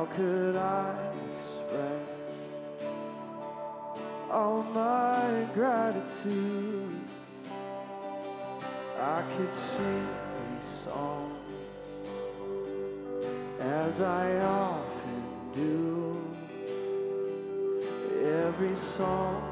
How could I express all my gratitude? I could sing these songs as I often do. Every song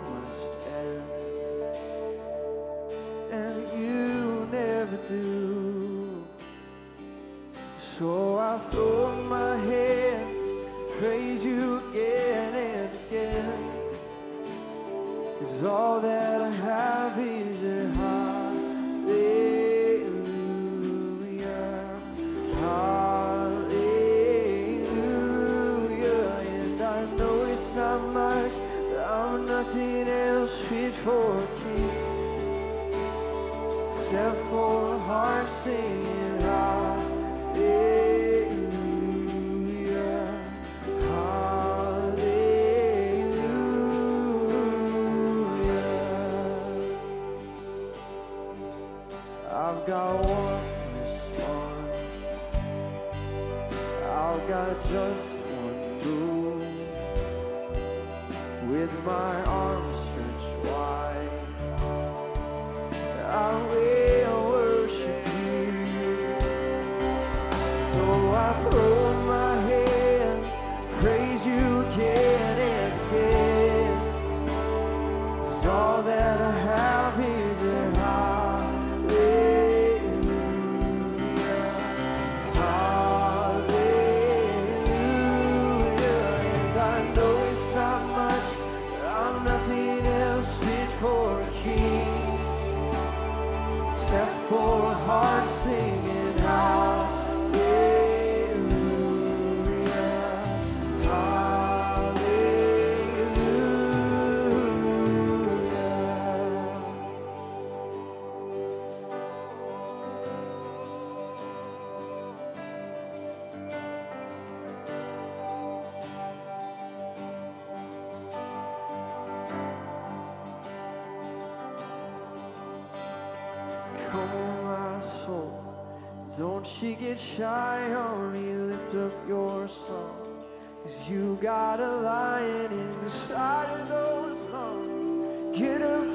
sing get shy, only lift up your song. Cause you got a lion inside of those lungs. Get up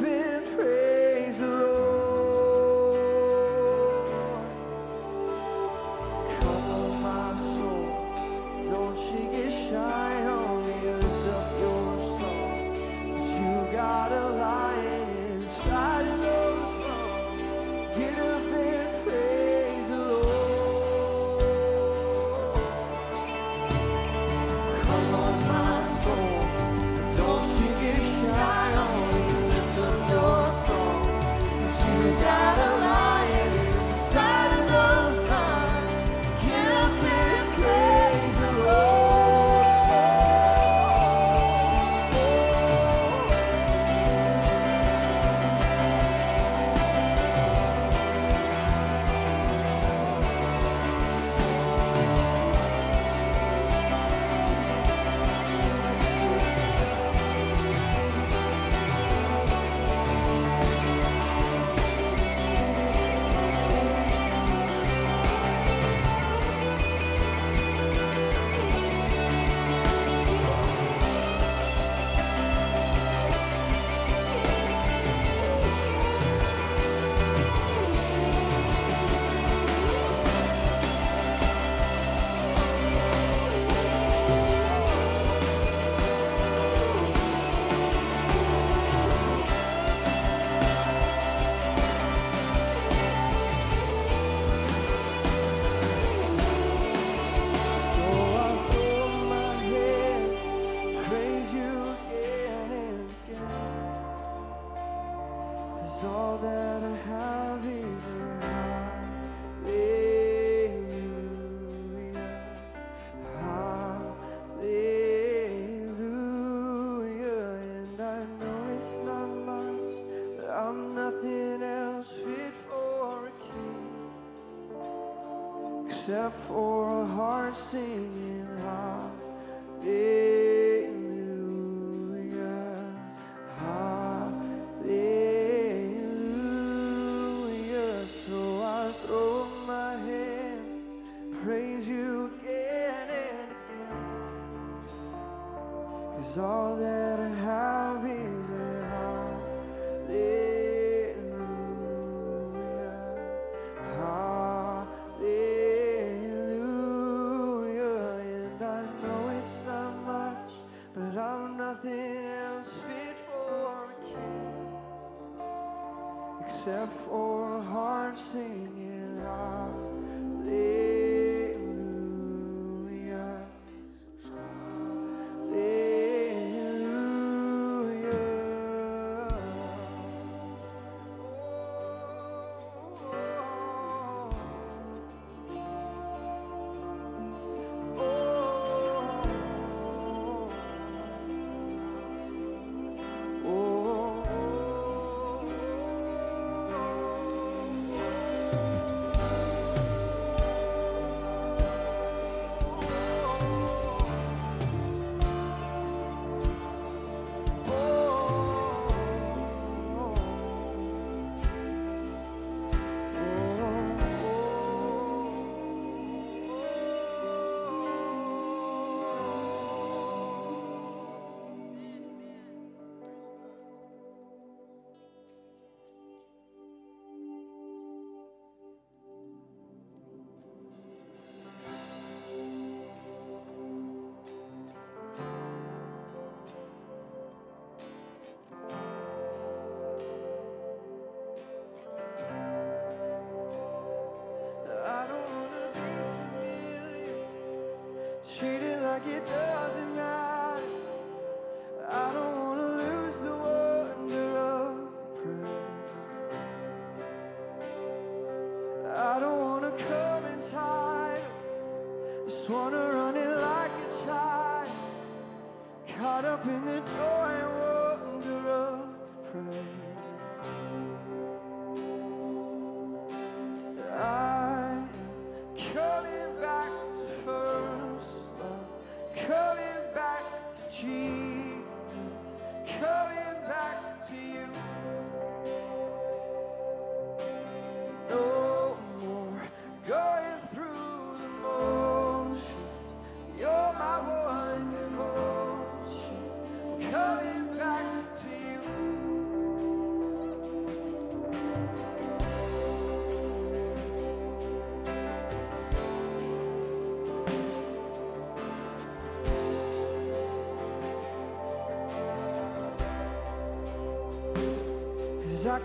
for a heart singing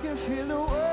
can feel the world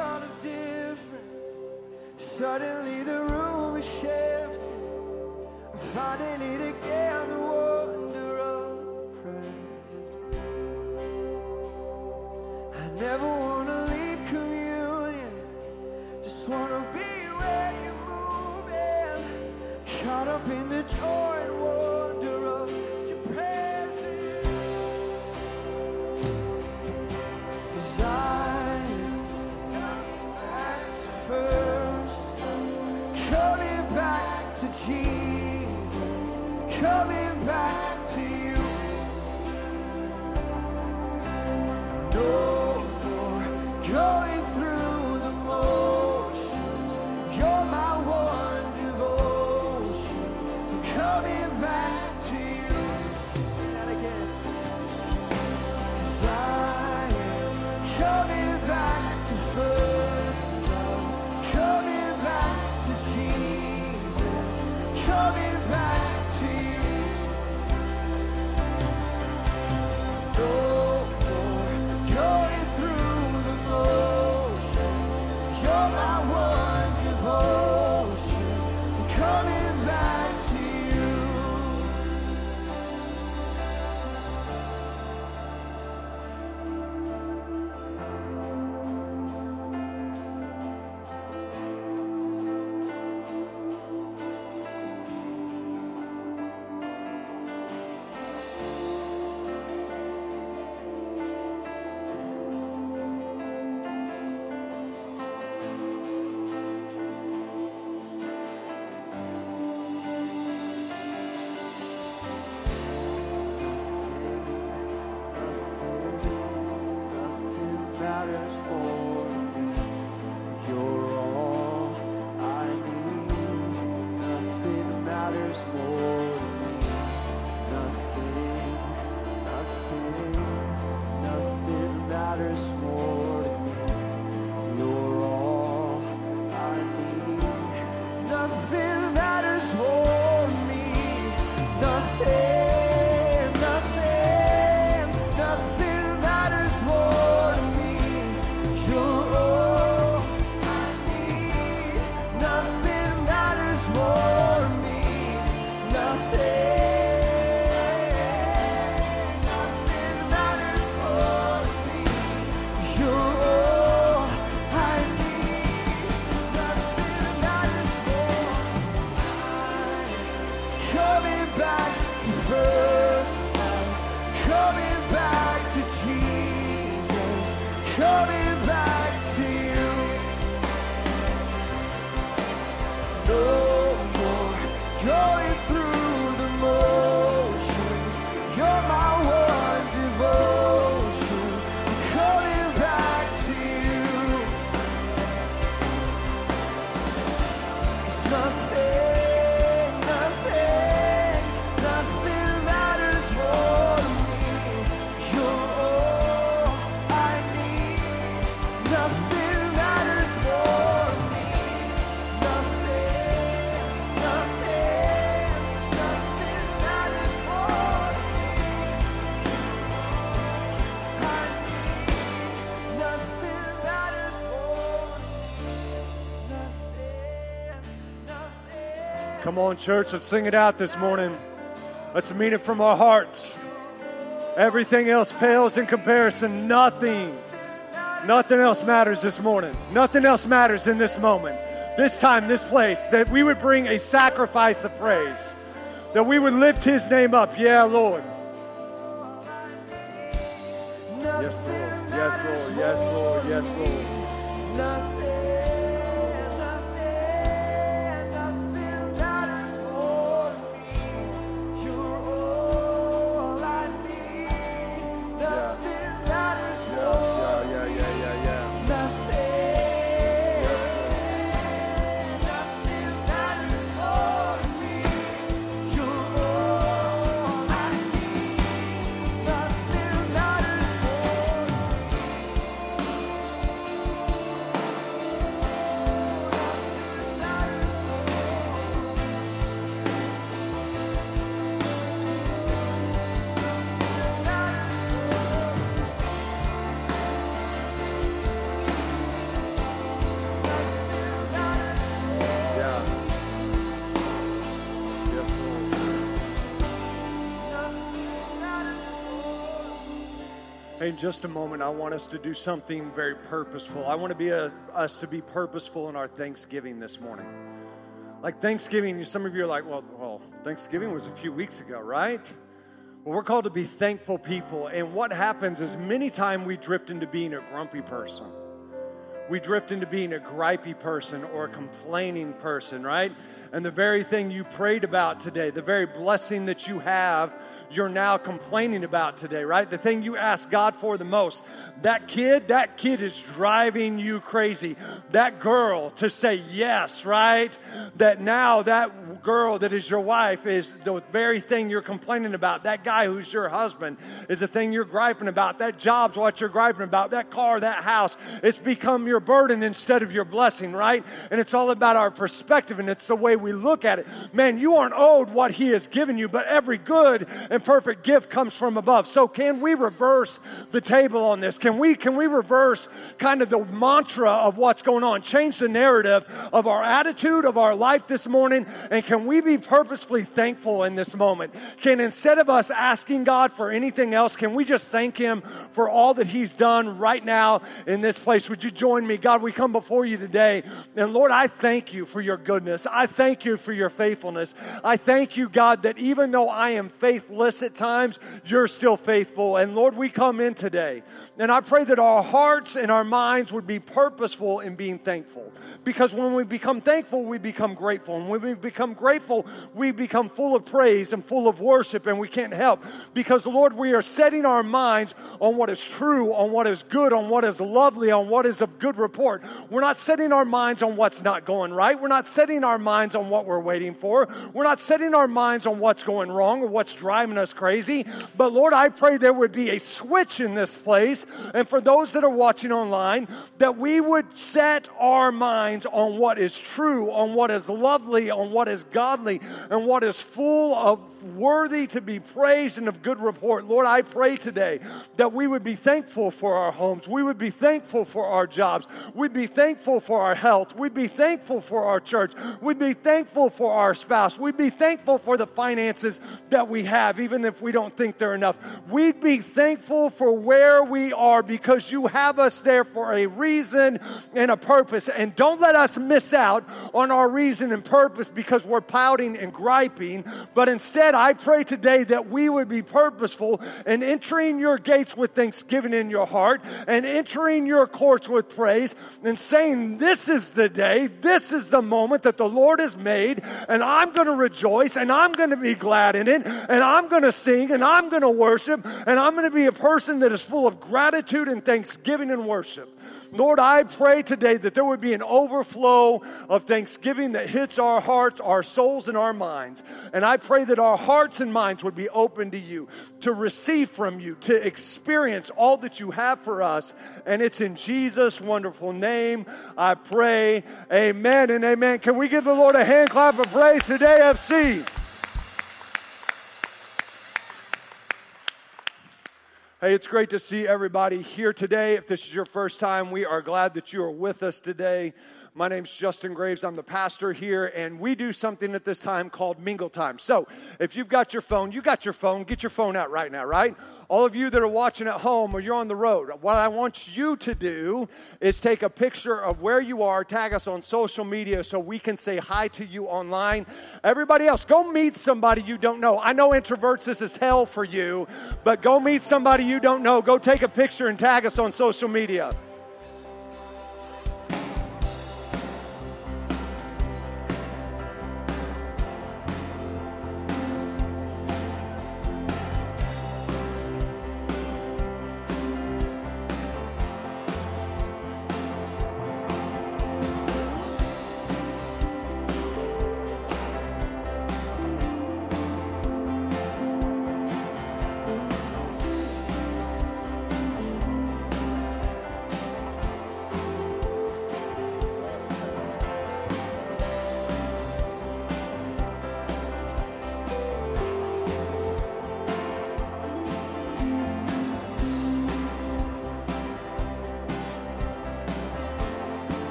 Come on, church, let's sing it out this morning. Let's mean it from our hearts. Everything else pales in comparison. Nothing, nothing else matters this morning. Nothing else matters in this moment, this time, this place. That we would bring a sacrifice of praise, that we would lift His name up. Yeah, Lord. Yes, Lord. Yes, Lord. Yes, Lord. Yes, Lord. In just a moment, I want us to do something very purposeful. I want to be a, us to be purposeful in our Thanksgiving this morning. Like Thanksgiving, some of you are like, well, well, Thanksgiving was a few weeks ago, right? Well, we're called to be thankful people. And what happens is many times we drift into being a grumpy person we drift into being a gripey person or a complaining person, right? And the very thing you prayed about today, the very blessing that you have, you're now complaining about today, right? The thing you ask God for the most. That kid, that kid is driving you crazy. That girl to say yes, right? That now that girl that is your wife is the very thing you're complaining about. That guy who's your husband is the thing you're griping about. That job's what you're griping about. That car, that house, it's become your burden instead of your blessing, right? And it's all about our perspective and it's the way we look at it. Man, you aren't owed what He has given you, but every good and perfect gift comes from above. So can we reverse the table on this? Can we can we reverse kind of the mantra of what's going on? Change the narrative of our attitude of our life this morning and can we be purposefully thankful in this moment? Can instead of us asking God for anything else, can we just thank Him for all that He's done right now in this place? Would you join me? God, we come before you today. And Lord, I thank you for your goodness. I thank you for your faithfulness. I thank you, God, that even though I am faithless at times, you're still faithful. And Lord, we come in today. And I pray that our hearts and our minds would be purposeful in being thankful. Because when we become thankful, we become grateful. And when we become grateful, we become full of praise and full of worship, and we can't help. Because, Lord, we are setting our minds on what is true, on what is good, on what is lovely, on what is of good report. We're not setting our minds on what's not going right. We're not setting our minds on what we're waiting for. We're not setting our minds on what's going wrong or what's driving us crazy. But, Lord, I pray there would be a switch in this place. And for those that are watching online, that we would set our minds on what is true, on what is lovely, on what is godly, and what is full of worthy to be praised and of good report. Lord, I pray today that we would be thankful for our homes. We would be thankful for our jobs. We'd be thankful for our health. We'd be thankful for our church. We'd be thankful for our spouse. We'd be thankful for the finances that we have, even if we don't think they're enough. We'd be thankful for where we are because you have us there for a reason and a purpose. And don't let us miss out on our reason and purpose because we're pouting and griping. But instead, I pray today that we would be purposeful in entering your gates with thanksgiving in your heart and entering your courts with praise and saying, This is the day, this is the moment that the Lord has made, and I'm going to rejoice and I'm going to be glad in it, and I'm going to sing and I'm going to worship, and I'm going to be a person that is full of gratitude and thanksgiving and worship. Lord, I pray today that there would be an overflow of thanksgiving that hits our hearts, our souls, and our minds. And I pray that our hearts and minds would be open to you, to receive from you, to experience all that you have for us. And it's in Jesus' wonderful name I pray. Amen and amen. Can we give the Lord a hand clap of praise today, FC? Hey, it's great to see everybody here today. If this is your first time, we are glad that you are with us today. My name's Justin Graves. I'm the pastor here, and we do something at this time called Mingle Time. So, if you've got your phone, you got your phone, get your phone out right now, right? All of you that are watching at home or you're on the road, what I want you to do is take a picture of where you are, tag us on social media so we can say hi to you online. Everybody else, go meet somebody you don't know. I know introverts, this is hell for you, but go meet somebody you don't know. Go take a picture and tag us on social media.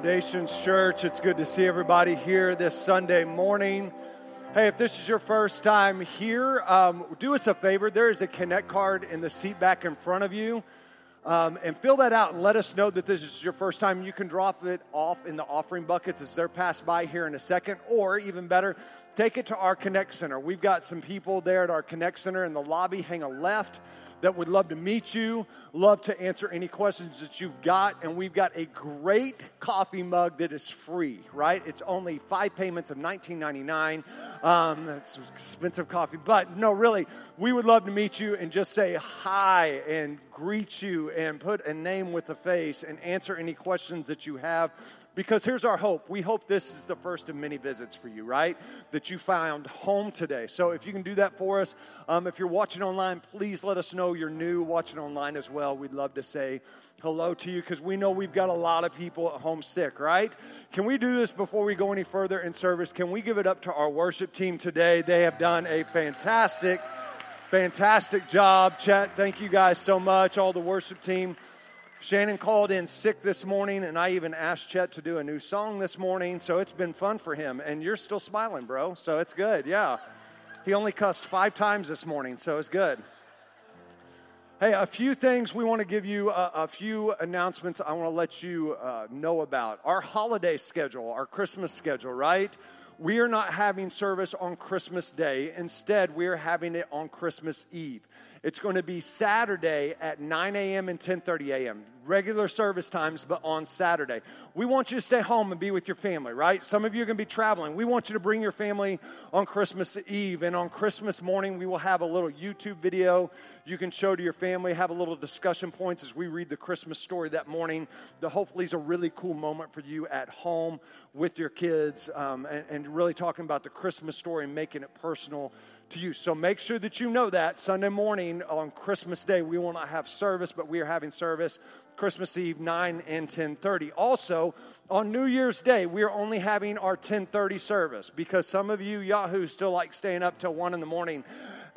Foundations Church. It's good to see everybody here this Sunday morning. Hey, if this is your first time here, um, do us a favor. There is a Connect card in the seat back in front of you. Um, and fill that out and let us know that this is your first time. You can drop it off in the offering buckets as they're passed by here in a second, or even better, take it to our Connect Center. We've got some people there at our Connect Center in the lobby. Hang a left that would love to meet you, love to answer any questions that you've got. And we've got a great coffee mug that is free, right? It's only five payments of $19.99. Um, it's expensive coffee, but no, really, we would love to meet you and just say hi and greet you and put a name with a face and answer any questions that you have because here's our hope. We hope this is the first of many visits for you, right? That you found home today. So if you can do that for us, um, if you're watching online, please let us know you're new watching online as well. We'd love to say hello to you because we know we've got a lot of people at home sick, right? Can we do this before we go any further in service? Can we give it up to our worship team today? They have done a fantastic, fantastic job. Chet, thank you guys so much, all the worship team. Shannon called in sick this morning, and I even asked Chet to do a new song this morning, so it's been fun for him. And you're still smiling, bro, so it's good, yeah. He only cussed five times this morning, so it's good. Hey, a few things we want to give you, a, a few announcements I want to let you uh, know about. Our holiday schedule, our Christmas schedule, right? We are not having service on Christmas Day. Instead, we are having it on Christmas Eve. It's going to be Saturday at 9 a.m. and 10:30 a.m. Regular service times, but on Saturday. We want you to stay home and be with your family, right? Some of you are going to be traveling. We want you to bring your family on Christmas Eve, and on Christmas morning we will have a little YouTube video you can show to your family. Have a little discussion points as we read the Christmas story that morning. The hopefully is a really cool moment for you at home with your kids, um, and, and really talking about the Christmas story and making it personal to you. So make sure that you know that Sunday morning on Christmas Day we will not have service, but we are having service Christmas Eve 9 and 10:30. Also, on New Year's Day, we are only having our 10:30 service because some of you Yahoo still like staying up till 1 in the morning.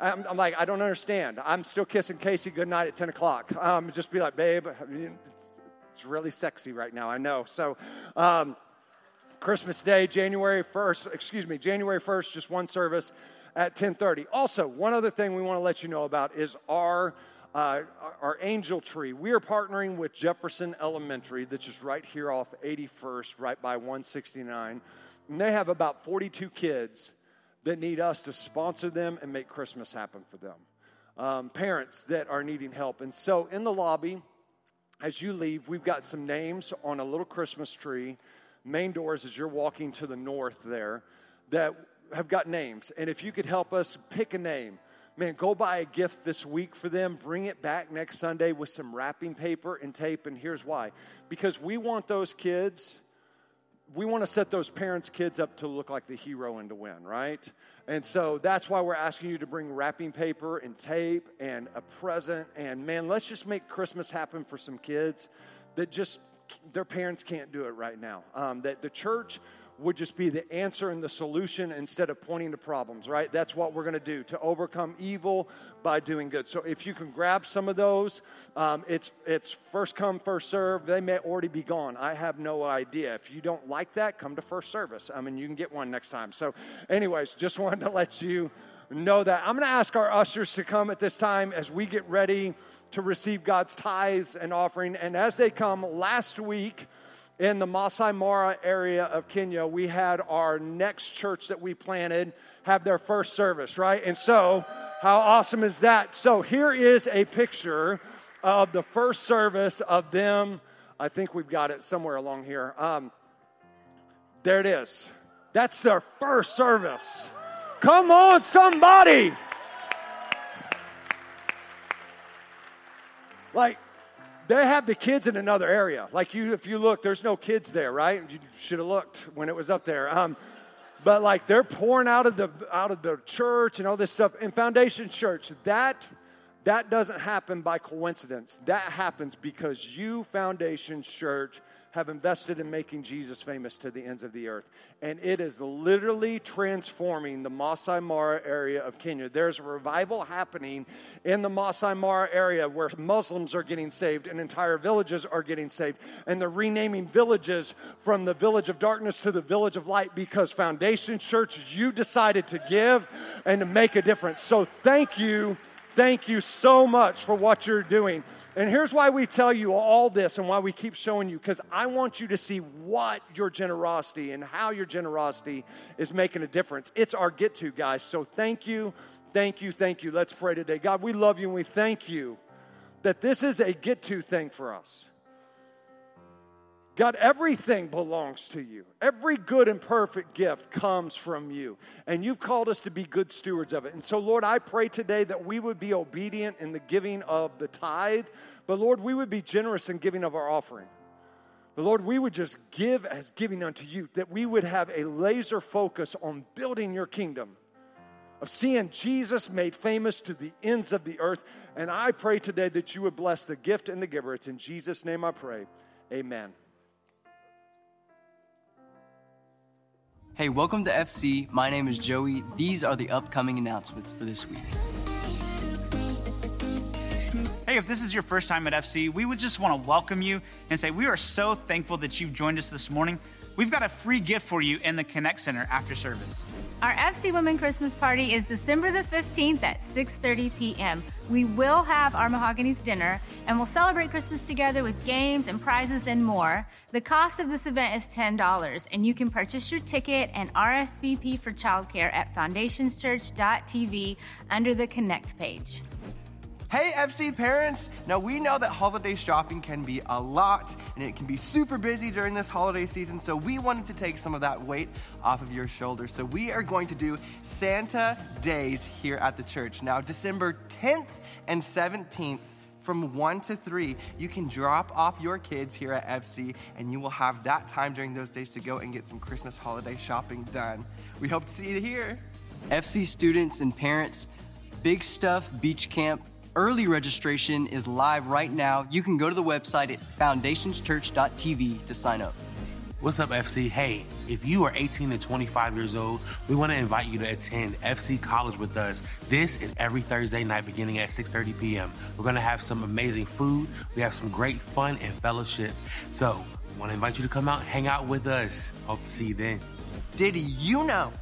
I'm, I'm, like, I don't understand. I'm still kissing Casey goodnight at 10 o'clock. Um, just be like, babe, it's really sexy right now, I know. So, um, Christmas Day, January 1st, excuse me, January 1st, just one service at 10:30. Also, one other thing we want to let you know about is our uh, our angel tree. We are partnering with Jefferson Elementary, that's just right here off 81st, right by 169. And they have about 42 kids that need us to sponsor them and make Christmas happen for them. Um, parents that are needing help. And so in the lobby, as you leave, we've got some names on a little Christmas tree, main doors as you're walking to the north there, that have got names. And if you could help us pick a name, man, go buy a gift this week for them, bring it back next Sunday with some wrapping paper and tape. And here's why because we want those kids we want to set those parents' kids up to look like the hero and to win, right? And so that's why we're asking you to bring wrapping paper and tape and a present. And man, let's just make Christmas happen for some kids that just their parents can't do it right now. Um, that the church would just be the answer and the solution instead of pointing to problems, right? That's what we're going to do to overcome evil by doing good. So if you can grab some of those, um, it's it's first come first serve. They may already be gone. I have no idea. If you don't like that, come to first service. I mean, you can get one next time. So, anyways, just wanted to let you know that. I'm going to ask our ushers to come at this time as we get ready to receive God's tithes and offering. And as they come, last week in the Masai Mara area of Kenya, we had our next church that we planted have their first service, right? And so, how awesome is that? So, here is a picture of the first service of them. I think we've got it somewhere along here. Um, there it is. That's their first service. Come on, somebody. Like, they have the kids in another area. Like you, if you look, there's no kids there, right? You should have looked when it was up there. Um, but like they're pouring out of the out of the church and all this stuff in Foundation Church. That that doesn't happen by coincidence. That happens because you, Foundation Church, have invested in making Jesus famous to the ends of the earth. And it is literally transforming the Masai Mara area of Kenya. There's a revival happening in the Masai Mara area where Muslims are getting saved and entire villages are getting saved. And they're renaming villages from the village of darkness to the village of light because Foundation Church, you decided to give and to make a difference. So thank you. Thank you so much for what you're doing. And here's why we tell you all this and why we keep showing you because I want you to see what your generosity and how your generosity is making a difference. It's our get to, guys. So thank you, thank you, thank you. Let's pray today. God, we love you and we thank you that this is a get to thing for us. God, everything belongs to you. Every good and perfect gift comes from you. And you've called us to be good stewards of it. And so, Lord, I pray today that we would be obedient in the giving of the tithe, but Lord, we would be generous in giving of our offering. But Lord, we would just give as giving unto you, that we would have a laser focus on building your kingdom, of seeing Jesus made famous to the ends of the earth. And I pray today that you would bless the gift and the giver. It's in Jesus' name I pray. Amen. Hey, welcome to FC. My name is Joey. These are the upcoming announcements for this week. Hey, if this is your first time at FC, we would just want to welcome you and say we are so thankful that you've joined us this morning. We've got a free gift for you in the Connect Center after service. Our FC Women Christmas party is December the 15th at 6:30 p.m. We will have our Mahogany's dinner and we'll celebrate Christmas together with games and prizes and more. The cost of this event is $10 and you can purchase your ticket and RSVP for childcare at foundationschurch.tv under the Connect page. Hey, FC parents! Now, we know that holiday shopping can be a lot and it can be super busy during this holiday season, so we wanted to take some of that weight off of your shoulders. So, we are going to do Santa Days here at the church. Now, December 10th and 17th, from 1 to 3, you can drop off your kids here at FC, and you will have that time during those days to go and get some Christmas holiday shopping done. We hope to see you here. FC students and parents, Big Stuf Beach Camp Early registration is live right now. You can go to the website at foundationschurch.tv to sign up. What's up, FC? Hey, if you are 18 to 25 years old, we want to invite you to attend FC College with us this and every Thursday night beginning at 6.30 p.m. We're going to have some amazing food. We have some great fun and fellowship. So, we want to invite you to come out, hang out with us. Hope to see you then. Did you know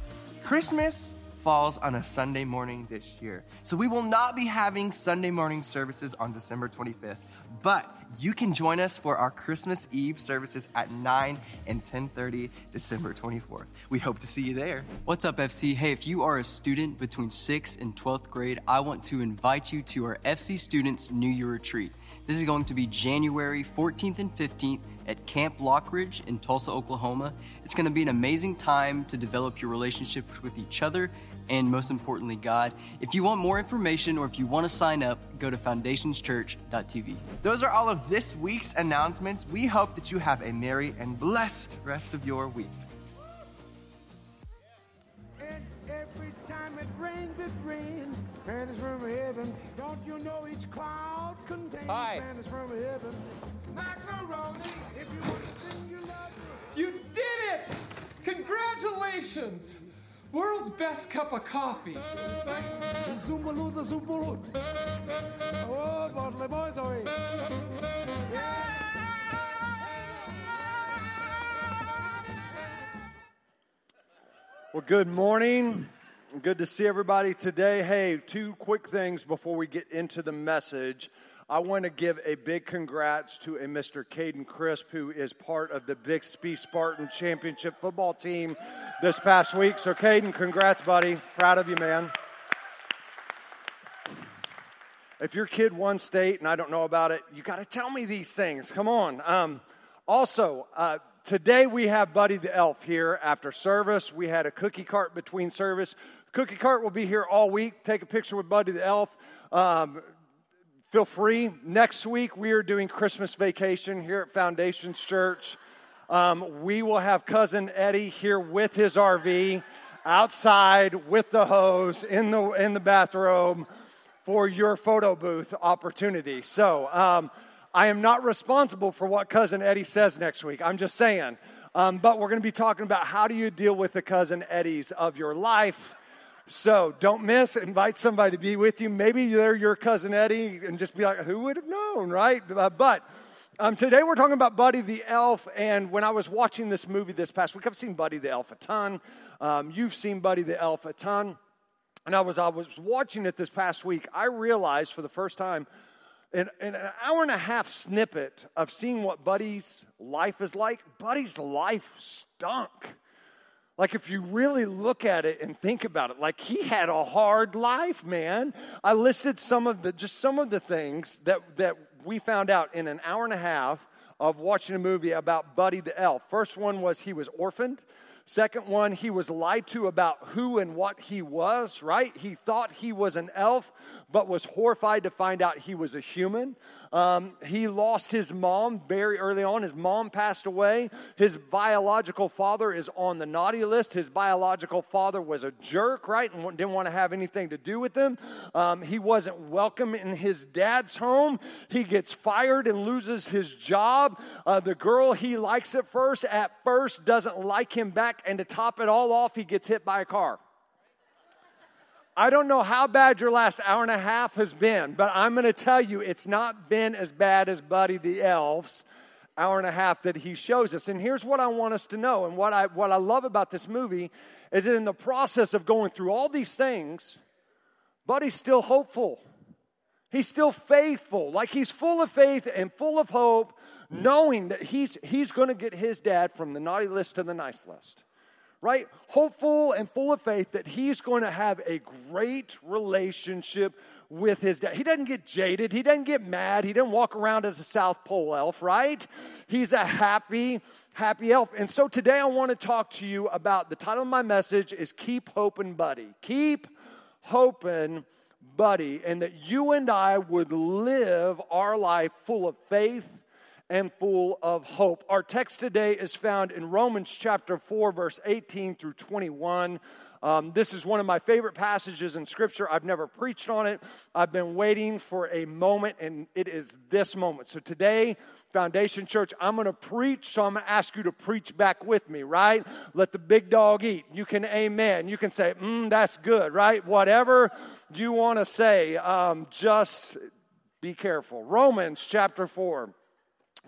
Christmas falls on a Sunday morning this year. So we will not be having Sunday morning services on December 25th, but you can join us for our Christmas Eve services at 9 and 10:30 December 24th. We hope to see you there. What's up, FC? Hey, if you are a student between 6th and 12th grade, I want to invite you to our FC Students New Year Retreat. This is going to be January 14th and 15th at Camp Lockridge in Tulsa, Oklahoma. It's going to be an amazing time to develop your relationships with each other and most importantly, God. If you want more information or if you want to sign up, go to foundationschurch.tv. Those are all of this week's announcements. We hope that you have a merry and blessed rest of your week. And every time it rains, it rains. Manna from heaven. Don't you know each cloud contains Hi. manna from heaven? Macaroni, if you want to sing you love. You did it! Congratulations! World's best cup of coffee. Zumbaloo the Zumbaloo. Oh, Bartley boys, oh. Well, good morning. Good to see everybody today. Hey, two quick things before we get into the message. I want to give a big congrats to a Mr. Caden Crisp, who is part of the Bixby Spartan Championship football team this past week. So, Caden, congrats, buddy. Proud of you, man. If your kid won state and I don't know about it, you got to tell me these things. Come on. Um, also, uh, today we have Buddy the Elf here after service. We had a cookie cart between service. Cookie cart will be here all week. Take a picture with Buddy the Elf. Um, feel free. Next week we are doing Christmas vacation here at Foundations Church. Um, we will have cousin Eddie here with his RV outside with the hose in the in the bathroom for your photo booth opportunity. So um, I am not responsible for what cousin Eddie says next week. I'm just saying. Um, but we're going to be talking about how do you deal with the cousin Eddies of your life. So don't miss. Invite somebody to be with you. Maybe they're your cousin Eddie, and just be like, "Who would have known?" Right? Uh, but um, today we're talking about Buddy the Elf. And when I was watching this movie this past week, I've seen Buddy the Elf a ton. Um, you've seen Buddy the Elf a ton. And I was I was watching it this past week. I realized for the first time in, in an hour and a half snippet of seeing what Buddy's life is like. Buddy's life stunk. Like, if you really look at it and think about it, like he had a hard life, man. I listed some of the, just some of the things that, that we found out in an hour and a half of watching a movie about Buddy the Elf. First one was he was orphaned. Second one, he was lied to about who and what he was, right? He thought he was an elf, but was horrified to find out he was a human. Um, he lost his mom very early on. His mom passed away. His biological father is on the naughty list. His biological father was a jerk, right? And didn't want to have anything to do with him. Um, he wasn't welcome in his dad's home. He gets fired and loses his job. Uh, the girl he likes at first, at first, doesn't like him back. And to top it all off, he gets hit by a car. I don't know how bad your last hour and a half has been, but I'm going to tell you it's not been as bad as Buddy the Elf's hour and a half that he shows us. And here's what I want us to know, and what I, what I love about this movie is that in the process of going through all these things, Buddy's still hopeful. He's still faithful. Like he's full of faith and full of hope, knowing that he's, he's going to get his dad from the naughty list to the nice list right? Hopeful and full of faith that he's going to have a great relationship with his dad. He doesn't get jaded, he doesn't get mad, he doesn't walk around as a South Pole elf, right? He's a happy, happy elf. And so today I want to talk to you about the title of my message is Keep Hoping Buddy. Keep hoping buddy and that you and I would live our life full of faith and full of hope. Our text today is found in Romans chapter 4, verse 18 through 21. Um, this is one of my favorite passages in Scripture. I've never preached on it. I've been waiting for a moment, and it is this moment. So today, Foundation Church, I'm going to preach, so I'm going to ask you to preach back with me, right? Let the big dog eat. You can amen. You can say, mm, that's good, right? Whatever you want to say, um, just be careful. Romans chapter 4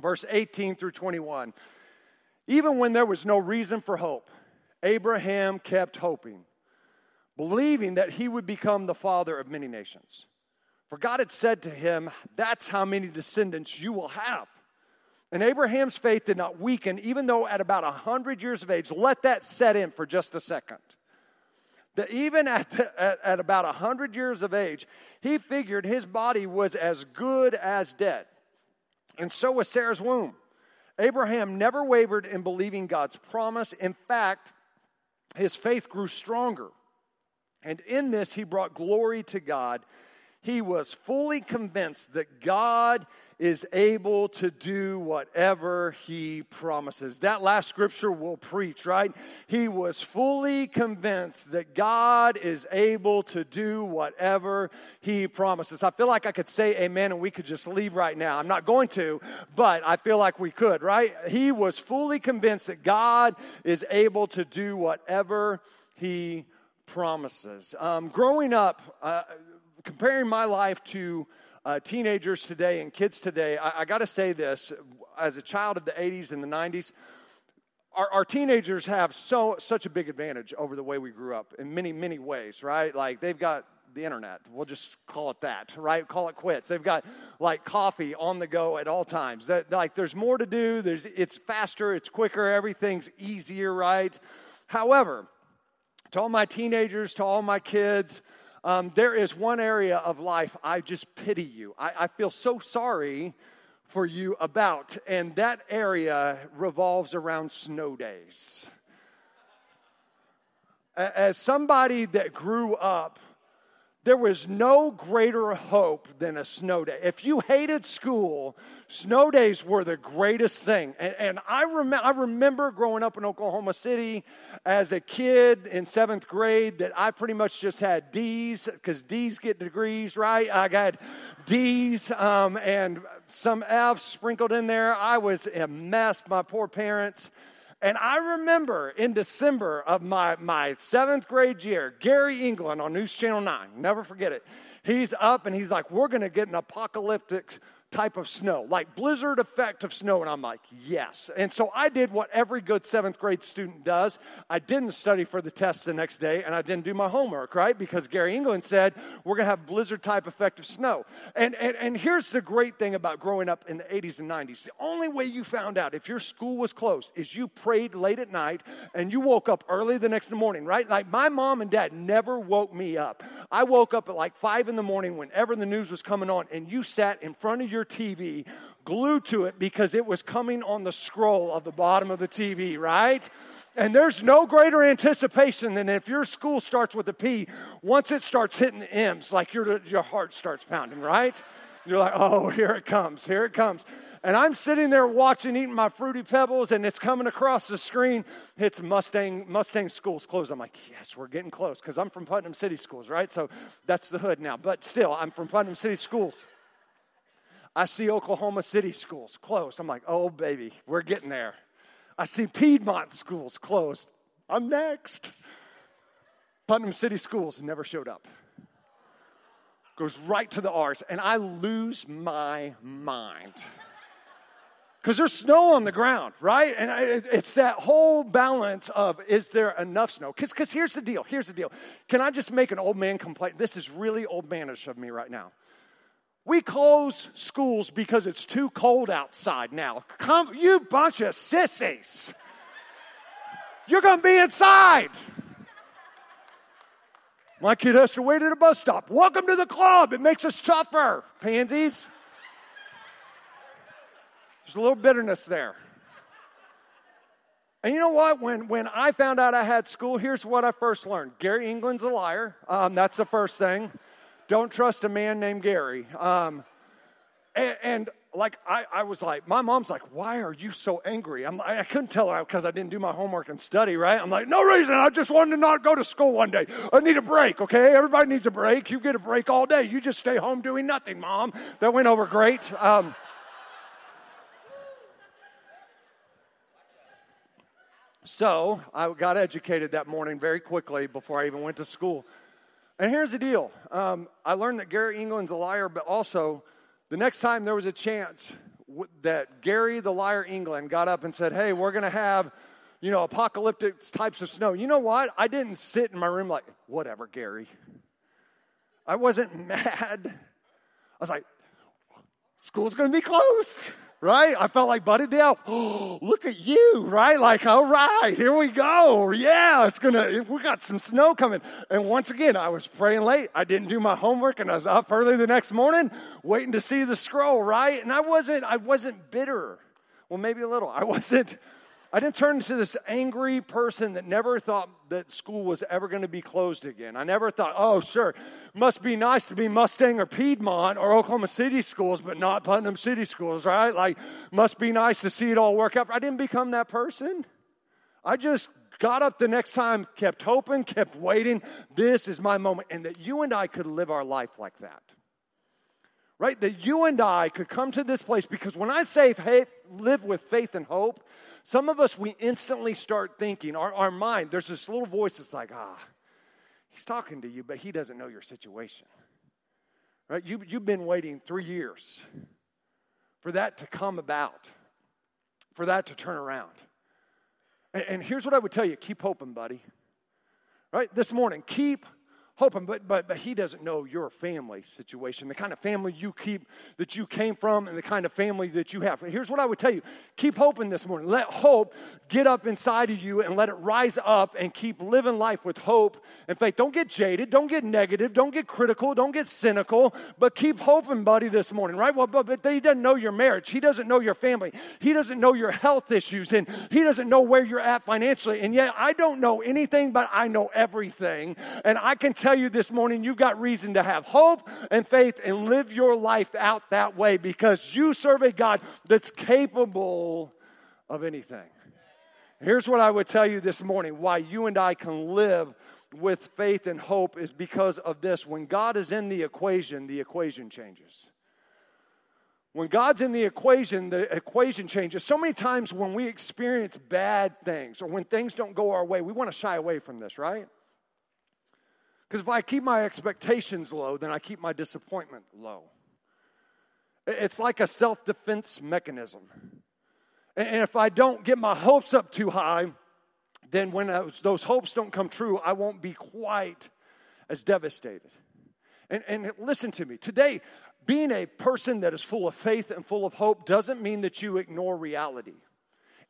verse 18 through 21. Even when there was no reason for hope, Abraham kept hoping believing that he would become the father of many nations. For God had said to him, That's how many descendants you will have. And Abraham's faith did not weaken, even though at about 100 years of age. Let that set in for just a second. That even at, the, at, at about 100 years of age, he figured his body was as good as dead. And so was Sarah's womb. Abraham never wavered in believing God's promise. In fact, his faith grew stronger. And in this, he brought glory to God he was fully convinced that God is able to do whatever he promises. That last scripture will preach, right? He was fully convinced that God is able to do whatever he promises. I feel like I could say amen and we could just leave right now. I'm not going to, but I feel like we could, right? He was fully convinced that God is able to do whatever he promises. Um, growing up, uh, comparing my life to uh, teenagers today and kids today, I, I got to say this as a child of the 80s and the 90s, our, our, teenagers have so such a big advantage over the way we grew up in many, many ways, right? Like they've got the internet. We'll just call it that, right? Call it quits. They've got like coffee on the go at all times. That like there's more to do. There's it's faster, it's quicker, everything's easier, right? However, to all my teenagers, to all my kids, um, there is one area of life I just pity you. I, I feel so sorry for you about, and that area revolves around snow days. As somebody that grew up there was no greater hope than a snow day. If you hated school, snow days were the greatest thing. And, and I, rem- I remember growing up in Oklahoma City as a kid in seventh grade that I pretty much just had D's because D's get degrees, right? I got D's um, and some F's sprinkled in there. I was a mess, my poor parents. And I remember in December of my, my seventh grade year, Gary England on News Channel 9, never forget it. He's up and he's like, We're going to get an apocalyptic type of snow, like blizzard effect of snow. And I'm like, yes. And so I did what every good seventh grade student does. I didn't study for the test the next day and I didn't do my homework, right? Because Gary England said, we're going to have blizzard type effect of snow. And, and, and here's the great thing about growing up in the 80s and 90s the only way you found out if your school was closed is you prayed late at night and you woke up early the next morning, right? Like my mom and dad never woke me up. I woke up at like five in the morning whenever the news was coming on and you sat in front of your TV, glued to it because it was coming on the scroll of the bottom of the TV, right? And there's no greater anticipation than if your school starts with a P, once it starts hitting the M's, like your, your heart starts pounding, right? You're like, oh, here it comes, here it comes. And I'm sitting there watching, eating my fruity pebbles, and it's coming across the screen. It's Mustang, Mustang schools closed. I'm like, yes, we're getting close, because I'm from Putnam City Schools, right? So that's the hood now. But still, I'm from Putnam City Schools. I see Oklahoma City schools closed. I'm like, oh, baby, we're getting there. I see Piedmont schools closed. I'm next. Putnam City schools never showed up. Goes right to the R's, and I lose my mind. Because there's snow on the ground, right? And it's that whole balance of is there enough snow? Because here's the deal. Here's the deal. Can I just make an old man complaint? This is really old manish of me right now. We close schools because it's too cold outside now. Come, you bunch of sissies. You're going to be inside. My kid has to wait at a bus stop. Welcome to the club. It makes us tougher, pansies. There's a little bitterness there. And you know what? When, when I found out I had school, here's what I first learned Gary England's a liar. Um, that's the first thing. Don't trust a man named Gary. Um, and, and, like I, I was like, my mom's like, why are you so angry? I'm, I couldn't tell her because I didn't do my homework and study, right? I'm like, no reason. I just wanted to not go to school one day. I need a break, okay? Everybody needs a break. You get a break all day. You just stay home doing nothing, mom. That went over great. Um, so I got educated that morning very quickly before I even went to school. And here's the deal um, I learned that Gary England's a liar, but also the next time there was a chance that Gary the liar England got up and said, Hey, we're going to have you know, apocalyptic types of snow. You know what? I didn't sit in my room like, whatever, Gary. I wasn't mad. I was like, school's going to be closed, right? I felt like Buddy Dale. Oh, look at you, right? Like, all right, here we go. Yeah, it's to, we got some snow coming. And once again, I was praying late. I didn't do my homework and I was up early the next morning waiting to see the scroll, right? And I wasn't, I wasn't bitter. Well, maybe a little. I wasn't, I didn't turn into this angry person that never thought that school was ever going to be closed again. I never thought, oh, sure, must be nice to be Mustang or Piedmont or Oklahoma City schools, but not Putnam City schools, right? Like, must be nice to see it all work out. I didn't become that person. I just got up the next time, kept hoping, kept waiting. This is my moment. And that you and I could live our life like that. Right? That you and I could come to this place because when I say live with faith and hope, some of us, we instantly start thinking, our, our mind, there's this little voice that's like, ah, he's talking to you, but he doesn't know your situation. Right? You, you've been waiting three years for that to come about, for that to turn around. And, and here's what I would tell you keep hoping, buddy. Right? This morning, keep hoping, but, but, but he doesn't know your family situation, the kind of family you keep, that you came from, and the kind of family that you have. Here's what I would tell you keep hoping this morning. Let hope get up inside of you and let it rise up and keep living life with hope and faith. Don't get jaded, don't get negative, don't get critical, don't get cynical, but keep hoping, buddy, this morning, right? Well, but, but he doesn't know your marriage, he doesn't know your family, he doesn't know your health issues, and he doesn't know where you're at financially. And yet, I don't know anything, but I know everything. And I can tell you this morning, you've got reason to have hope and faith and live your life out that way because you serve a God that's capable of anything. Here's what I would tell you this morning why you and I can live with faith and hope is because of this. When God is in the equation, the equation changes. When God's in the equation, the equation changes. So many times when we experience bad things or when things don't go our way, we want to shy away from this, right? Because if I keep my expectations low, then I keep my disappointment low. It's like a self defense mechanism. And if I don't get my hopes up too high, then when those hopes don't come true, I won't be quite as devastated. And, and listen to me today, being a person that is full of faith and full of hope doesn't mean that you ignore reality.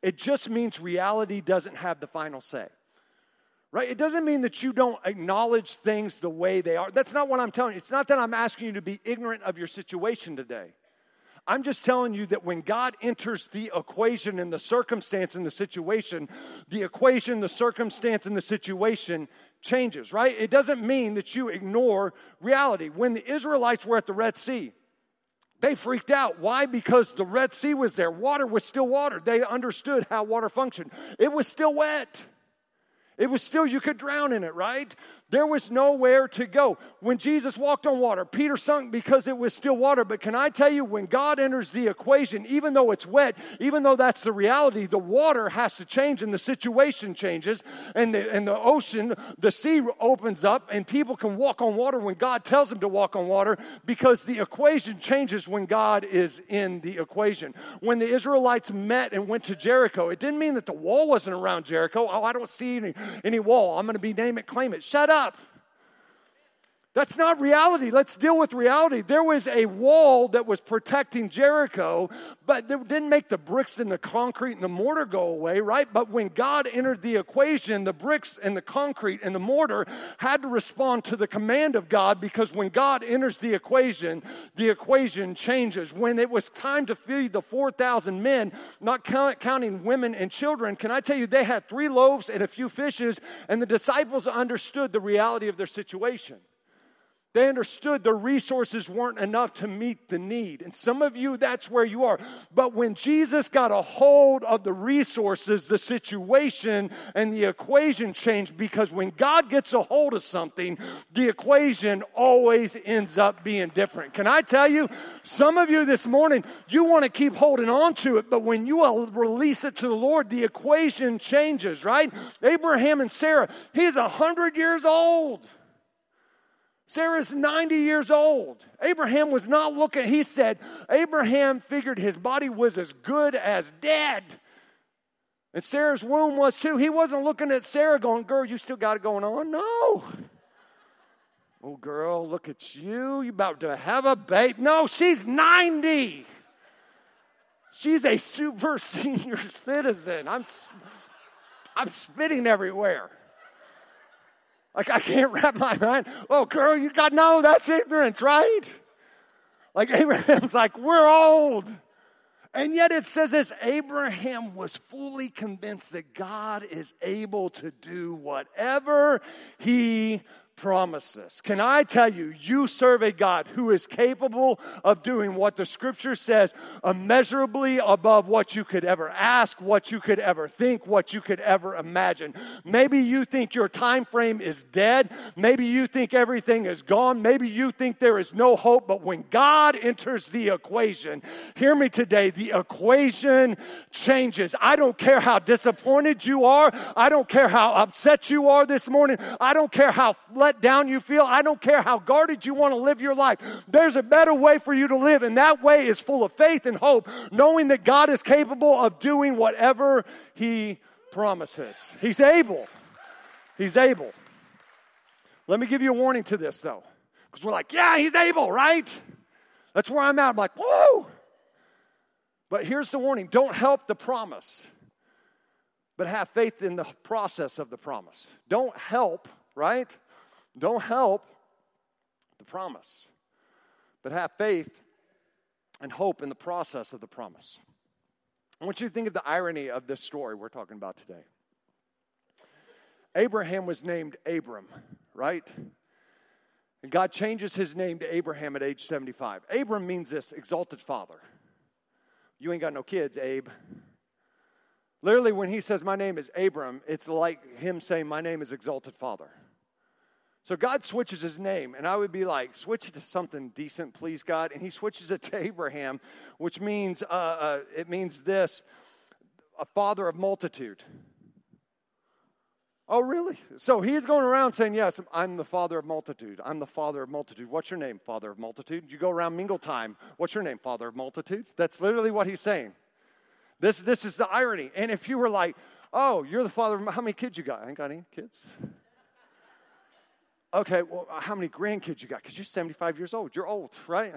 It just means reality doesn't have the final say right? It doesn't mean that you don't acknowledge things the way they are. That's not what I'm telling you. It's not that I'm asking you to be ignorant of your situation today. I'm just telling you that when God enters the equation and the circumstance and the situation, the equation, the circumstance, and the situation changes, right? It doesn't mean that you ignore reality. When the Israelites were at the Red Sea, they freaked out. Why? Because the Red Sea was there. Water was still water. They understood how water functioned. It was still wet. It was still, you could drown in it, right? There was nowhere to go. When Jesus walked on water, Peter sunk because it was still water. But can I tell you, when God enters the equation, even though it's wet, even though that's the reality, the water has to change and the situation changes, and the, and the ocean, the sea opens up, and people can walk on water when God tells them to walk on water because the equation changes when God is in the equation. When the Israelites met and went to Jericho, it didn't mean that the wall wasn't around Jericho. Oh, I don't see any, any wall. I'm going to be name it, claim it. Shut up up. That's not reality. Let's deal with reality. There was a wall that was protecting Jericho, but it didn't make the bricks and the concrete and the mortar go away, right? But when God entered the equation, the bricks and the concrete and the mortar had to respond to the command of God because when God enters the equation, the equation changes. When it was time to feed the 4,000 men, not count, counting women and children, can I tell you, they had three loaves and a few fishes, and the disciples understood the reality of their situation. They understood the resources weren't enough to meet the need. And some of you, that's where you are. But when Jesus got a hold of the resources, the situation and the equation changed because when God gets a hold of something, the equation always ends up being different. Can I tell you, some of you this morning, you want to keep holding on to it, but when you uh, release it to the Lord, the equation changes, right? Abraham and Sarah, he's a hundred years old. Sarah's 90 years old. Abraham was not looking, he said, Abraham figured his body was as good as dead. And Sarah's womb was too. He wasn't looking at Sarah going, Girl, you still got it going on. No. Oh, girl, look at you. You about to have a baby. No, she's 90. She's a super senior citizen. I'm, I'm spitting everywhere. Like, I can't wrap my mind. Oh, girl, you got no, that's ignorance, right? Like, Abraham's like, we're old. And yet it says this Abraham was fully convinced that God is able to do whatever he promises. Can I tell you, you serve a God who is capable of doing what the scripture says immeasurably above what you could ever ask, what you could ever think, what you could ever imagine. Maybe you think your time frame is dead. Maybe you think everything is gone. Maybe you think there is no hope. But when God enters the equation, hear me today, the equation changes. I don't care how disappointed you are. I don't care how upset you are this morning. I don't care how let down you feel. I don't care how guarded you want to live your life. There's a better way for you to live, and that way is full of faith and hope, knowing that God is capable of doing whatever He promises. He's able. He's able. Let me give you a warning to this, though, because we're like, yeah, He's able, right? That's where I'm at. I'm like, whoa. But here's the warning don't help the promise, but have faith in the process of the promise. Don't help, right? Don't help the promise, but have faith and hope in the process of the promise. I want you to think of the irony of this story we're talking about today. Abraham was named Abram, right? And God changes his name to Abraham at age 75. Abram means this exalted father. You ain't got no kids, Abe. Literally, when he says, My name is Abram, it's like him saying, My name is exalted father. So God switches his name, and I would be like, switch it to something decent, please, God. And he switches it to Abraham, which means uh, uh, it means this: a father of multitude. Oh, really? So he's going around saying, Yes, I'm the father of multitude. I'm the father of multitude. What's your name, father of multitude? You go around mingle time. What's your name, father of multitude? That's literally what he's saying. This, this is the irony. And if you were like, Oh, you're the father of how many kids you got? I ain't got any kids. Okay, well, uh, how many grandkids you got? Because you're 75 years old. You're old, right?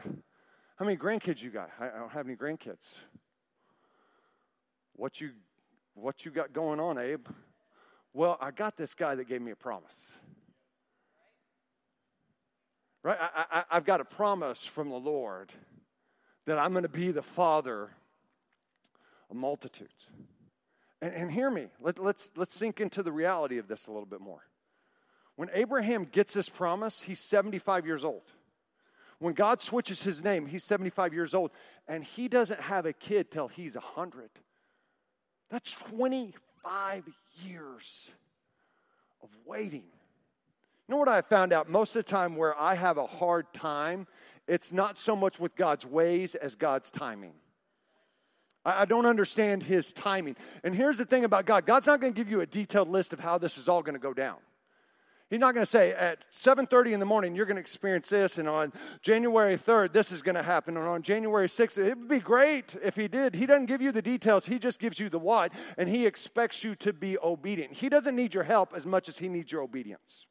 How many grandkids you got? I don't have any grandkids. What you, what you got going on, Abe? Well, I got this guy that gave me a promise. Right? I, I, have got a promise from the Lord that I'm going to be the father of multitudes. And, and hear me, Let, let's, let's sink into the reality of this a little bit more. When Abraham gets this promise, he's 75 years old. When God switches his name, he's 75 years old, and he doesn't have a kid till he's 100. That's 25 years of waiting. You know what I found out? Most of the time, where I have a hard time, it's not so much with God's ways as God's timing. I don't understand his timing. And here's the thing about God God's not going to give you a detailed list of how this is all going to go down. He's not going to say at 7:30 in the morning you're going to experience this, and on January 3rd this is going to happen, and on January 6th it would be great if he did. He doesn't give you the details; he just gives you the what, and he expects you to be obedient. He doesn't need your help as much as he needs your obedience.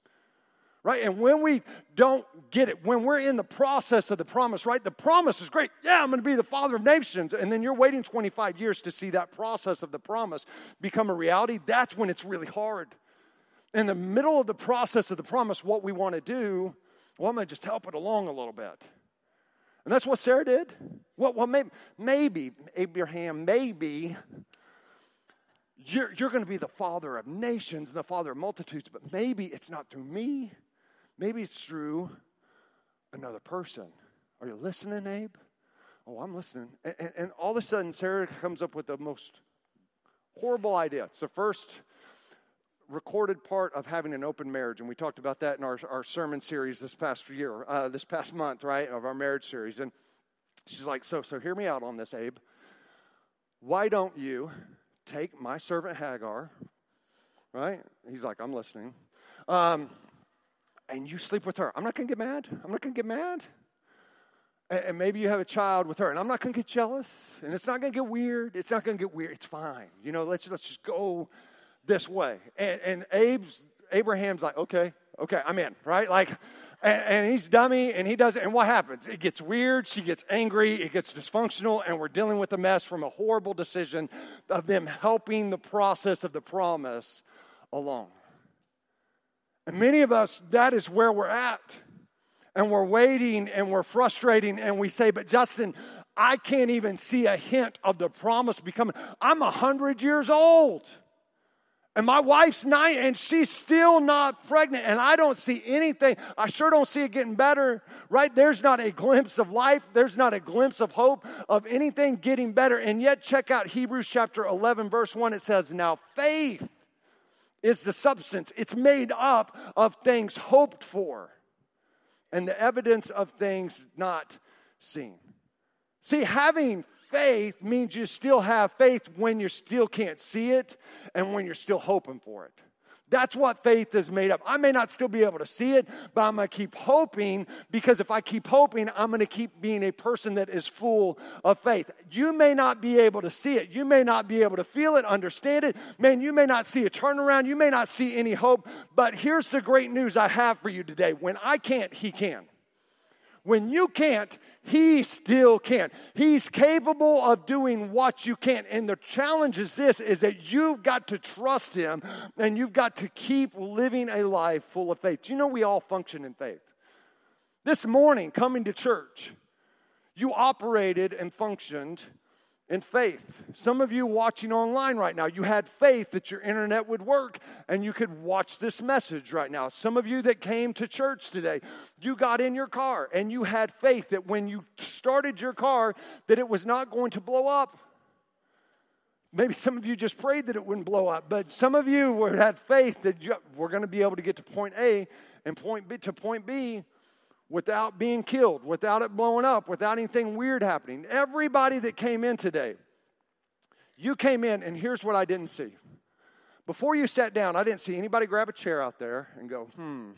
Right? And when we don't get it, when we're in the process of the promise, right? The promise is great. Yeah, I'm going to be the father of nations. And then you're waiting 25 years to see that process of the promise become a reality. That's when it's really hard in the middle of the process of the promise, what we want to do, well, I'm going to just help it along a little bit. And that's what Sarah did. Well, well maybe, maybe, Abraham, maybe you're, you're going to be the father of nations and the father of multitudes, but maybe it's not through me. Maybe it's through another person. Are you listening, Abe? Oh, I'm listening. And, and, and all of a sudden, Sarah comes up with the most horrible idea. It's the first recorded part of having an open marriage, and we talked about that in our, our sermon series this past year, uh, this past month, right, of our marriage series. And she's like, "So, so hear me out on this, Abe. Why don't you take my servant Hagar, right? He's like, I'm listening, um, and you sleep with her. I'm not gonna get mad. I'm not gonna get mad. And, and maybe you have a child with her, and I'm not going to get jealous, and it's not going to get weird. It's not going to get weird. It's fine. You know, let's let's just go this way. And, and Abe's Abraham's like, okay, okay, I'm in, right? Like, and, and he's dummy, and he does it. And what happens? It gets weird. She gets angry. It gets dysfunctional, and we're dealing with a mess from a horrible decision of them helping the process of the promise along. And many of us, that is where we're at. And we're waiting and we're frustrating, and we say, But Justin, I can't even see a hint of the promise becoming. I'm 100 years old. And my wife's nine, and she's still not pregnant, and I don't see anything. I sure don't see it getting better, right? There's not a glimpse of life. There's not a glimpse of hope of anything getting better. And yet, check out Hebrews chapter 11, verse 1. It says, Now faith is the substance, it's made up of things hoped for and the evidence of things not seen. See, having faith means you still have faith when you still can't see it and when you're still hoping for it. That's what faith is made up. I may not still be able to see it, but I'm going to keep hoping because if I keep hoping, I'm going to keep being a person that is full of faith. You may not be able to see it. You may not be able to feel it, understand it. Man, you may not see a turnaround. You may not see any hope. But here's the great news I have for you today. When I can't, He can. When you can't, he still can. He's capable of doing what you can't. And the challenge is this is that you've got to trust him and you've got to keep living a life full of faith. You know we all function in faith. This morning coming to church, you operated and functioned in faith. Some of you watching online right now, you had faith that your internet would work and you could watch this message right now. Some of you that came to church today, you got in your car and you had faith that when you started your car that it was not going to blow up. Maybe some of you just prayed that it wouldn't blow up, but some of you were, had faith that you, we're going to be able to get to point A and point B to point B without being killed, without it blowing up, without anything weird happening. Everybody that came in today, you came in, and here's what I didn't see. Before you sat down, I didn't see anybody grab a chair out there and go, hmm,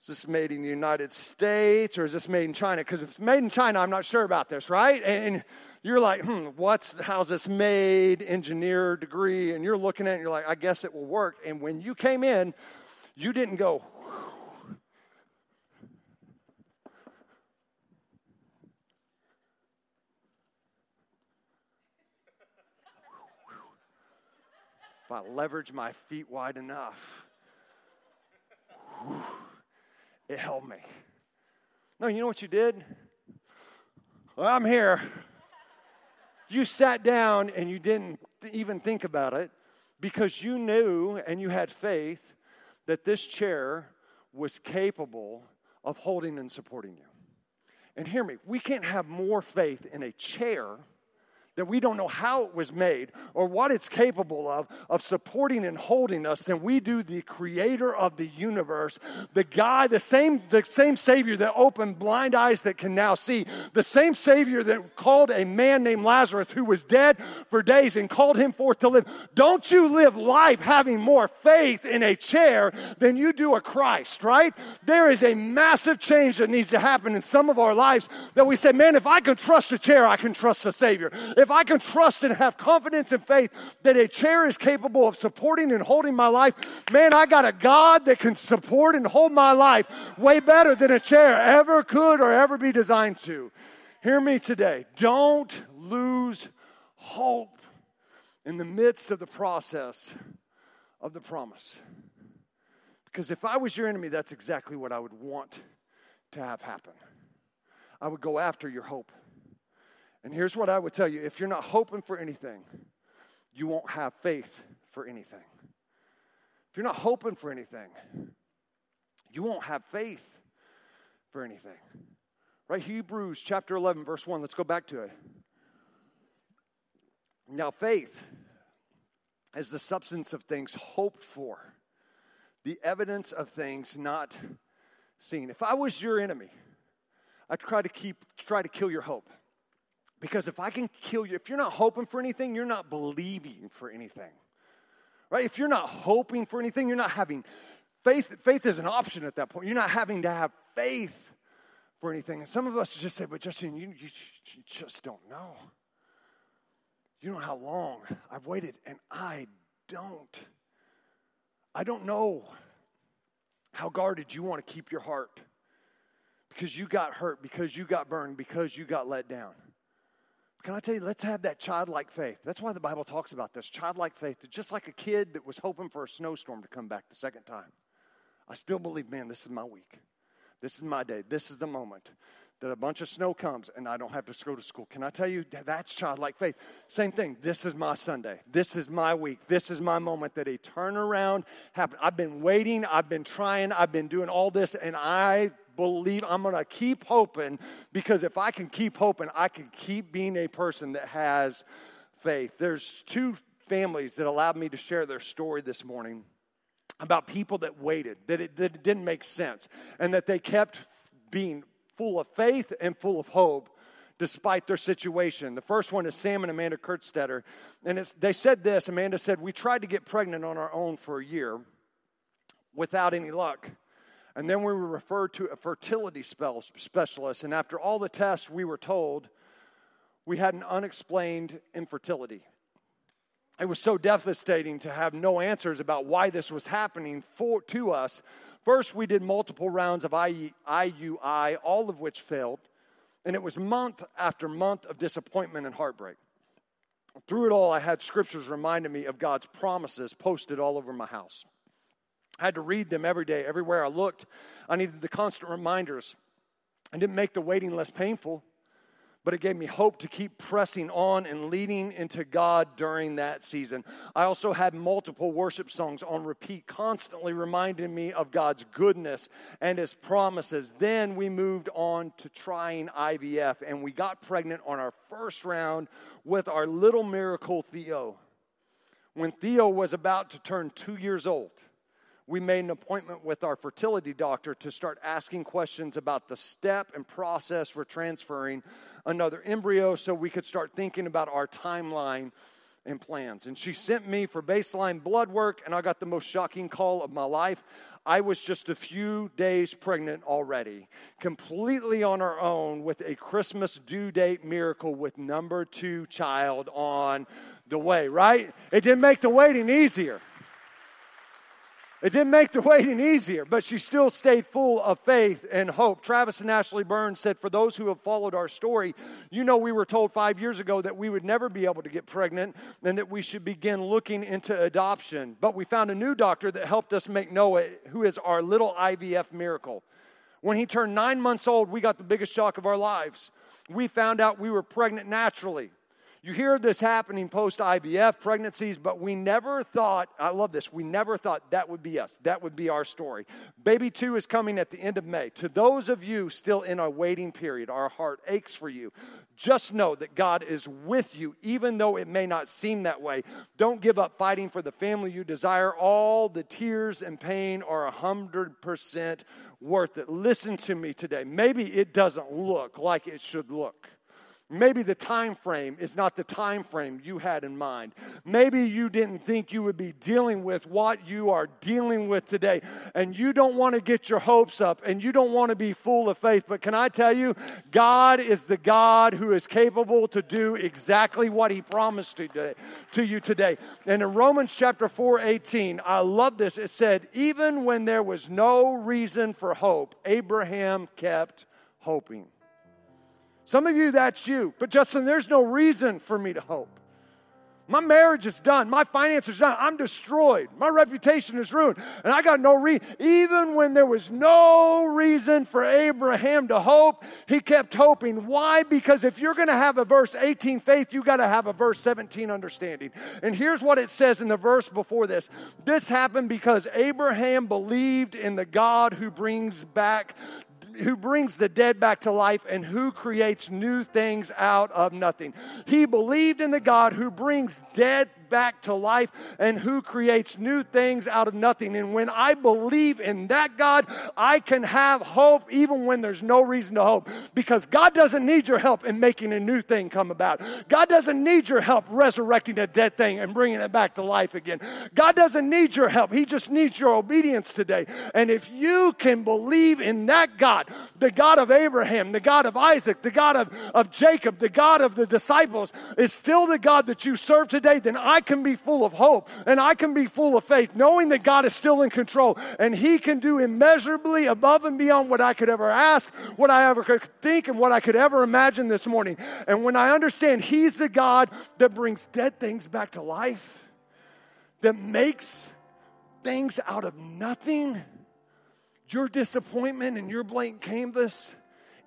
is this made in the United States or is this made in China? Because if it's made in China, I'm not sure about this, right? And you're like, hmm, what's how's this made, engineer degree? And you're looking at it and you're like, I guess it will work. And when you came in, you didn't go, if I leverage my feet wide enough, whew, it held me. No, you know what you did? Well, I'm here. You sat down and you didn't even think about it because you knew and you had faith that this chair was capable of holding and supporting you. And hear me, we can't have more faith in a chair that we don't know how it was made or what it's capable of, of supporting and holding us, than we do the creator of the universe, the guy, the same, the same Savior that opened blind eyes that can now see, the same Savior that called a man named Lazarus who was dead for days and called him forth to live. Don't you live life having more faith in a chair than you do a Christ, right? There is a massive change that needs to happen in some of our lives that we say, man, if I can trust a chair, I can trust a Savior. If if I can trust and have confidence and faith that a chair is capable of supporting and holding my life, man, I got a God that can support and hold my life way better than a chair ever could or ever be designed to. Hear me today. Don't lose hope in the midst of the process of the promise. Because if I was your enemy, that's exactly what I would want to have happen. I would go after your hope. And here's what I would tell you if you're not hoping for anything, you won't have faith for anything. If you're not hoping for anything, you won't have faith for anything. Right? Hebrews chapter 11, verse 1. Let's go back to it. Now, faith is the substance of things hoped for, the evidence of things not seen. If I was your enemy, I'd try to keep try to kill your hope. Because if I can kill you, if you're not hoping for anything, you're not believing for anything. Right? If you're not hoping for anything, you're not having faith. Faith is an option at that point. You're not having to have faith for anything. And some of us just say, but Justin, you, you, you just don't know. You know how long I've waited, and I don't. I don't know how guarded you want to keep your heart because you got hurt, because you got burned, because you got let down. Can I tell you, let's have that childlike faith. That's why the Bible talks about this childlike faith, just like a kid that was hoping for a snowstorm to come back the second time. I still believe, man, this is my week. This is my day. This is the moment that a bunch of snow comes and I don't have to go to school. Can I tell you, that's childlike faith. Same thing. This is my Sunday. This is my week. This is my moment that a turnaround happened. I've been waiting. I've been trying. I've been doing all this, and I believe I'm going to keep hoping because if I can keep hoping, I can keep being a person that has faith. There's two families that allowed me to share their story this morning about people that waited, that it, that it didn't make sense, and that they kept being full of faith and full of hope despite their situation. The first one is Sam and Amanda Kurtstetter. And they said this Amanda said, We tried to get pregnant on our own for a year without any luck. And then we were referred to a fertility specialist. And after all the tests, we were told we had an unexplained infertility. It was so devastating to have no answers about why this was happening for, to us. First, we did multiple rounds of IUI, all of which failed. And it was month after month of disappointment and heartbreak. Through it all, I had scriptures reminding me of God's promises posted all over my house. I had to read them every day, everywhere I looked. I needed the constant reminders. It didn't make the waiting less painful, but it gave me hope to keep pressing on and leading into God during that season. I also had multiple worship songs on repeat, constantly reminding me of God's goodness and His promises. Then we moved on to trying IVF, and we got pregnant on our first round with our little miracle Theo. When Theo was about to turn two years old, we made an appointment with our fertility doctor to start asking questions about the step and process for transferring another embryo so we could start thinking about our timeline and plans. And she sent me for baseline blood work, and I got the most shocking call of my life. I was just a few days pregnant already, completely on our own with a Christmas due date miracle with number two child on the way, right? It didn't make the waiting easier. It didn't make the waiting easier, but she still stayed full of faith and hope. Travis and Ashley Burns said, For those who have followed our story, you know we were told five years ago that we would never be able to get pregnant and that we should begin looking into adoption. But we found a new doctor that helped us make Noah, who is our little IVF miracle. When he turned nine months old, we got the biggest shock of our lives. We found out we were pregnant naturally. You hear this happening post IVF pregnancies, but we never thought, I love this, we never thought that would be us. That would be our story. Baby two is coming at the end of May. To those of you still in a waiting period, our heart aches for you. Just know that God is with you, even though it may not seem that way. Don't give up fighting for the family you desire. All the tears and pain are 100% worth it. Listen to me today. Maybe it doesn't look like it should look. Maybe the time frame is not the time frame you had in mind. Maybe you didn't think you would be dealing with what you are dealing with today. And you don't want to get your hopes up and you don't want to be full of faith. But can I tell you, God is the God who is capable to do exactly what he promised to, to you today. And in Romans chapter 4 18, I love this. It said, Even when there was no reason for hope, Abraham kept hoping. Some of you, that's you. But Justin, there's no reason for me to hope. My marriage is done. My finances are done. I'm destroyed. My reputation is ruined. And I got no reason. Even when there was no reason for Abraham to hope, he kept hoping. Why? Because if you're going to have a verse 18 faith, you got to have a verse 17 understanding. And here's what it says in the verse before this this happened because Abraham believed in the God who brings back who brings the dead back to life and who creates new things out of nothing. He believed in the God who brings dead back to life and who creates new things out of nothing. And when I believe in that God, I can have hope even when there's no reason to hope because God doesn't need your help in making a new thing come about. God doesn't need your help resurrecting a dead thing and bringing it back to life again. God doesn't need your help. He just needs your obedience today. And if you can believe in that God, the God of Abraham, the God of Isaac, the God of, of Jacob, the God of the disciples, is still the God that you serve today, then I can be full of hope and I can be full of faith, knowing that God is still in control and He can do immeasurably above and beyond what I could ever ask, what I ever could think, and what I could ever imagine this morning. And when I understand He's the God that brings dead things back to life, that makes things out of nothing, your disappointment and your blank canvas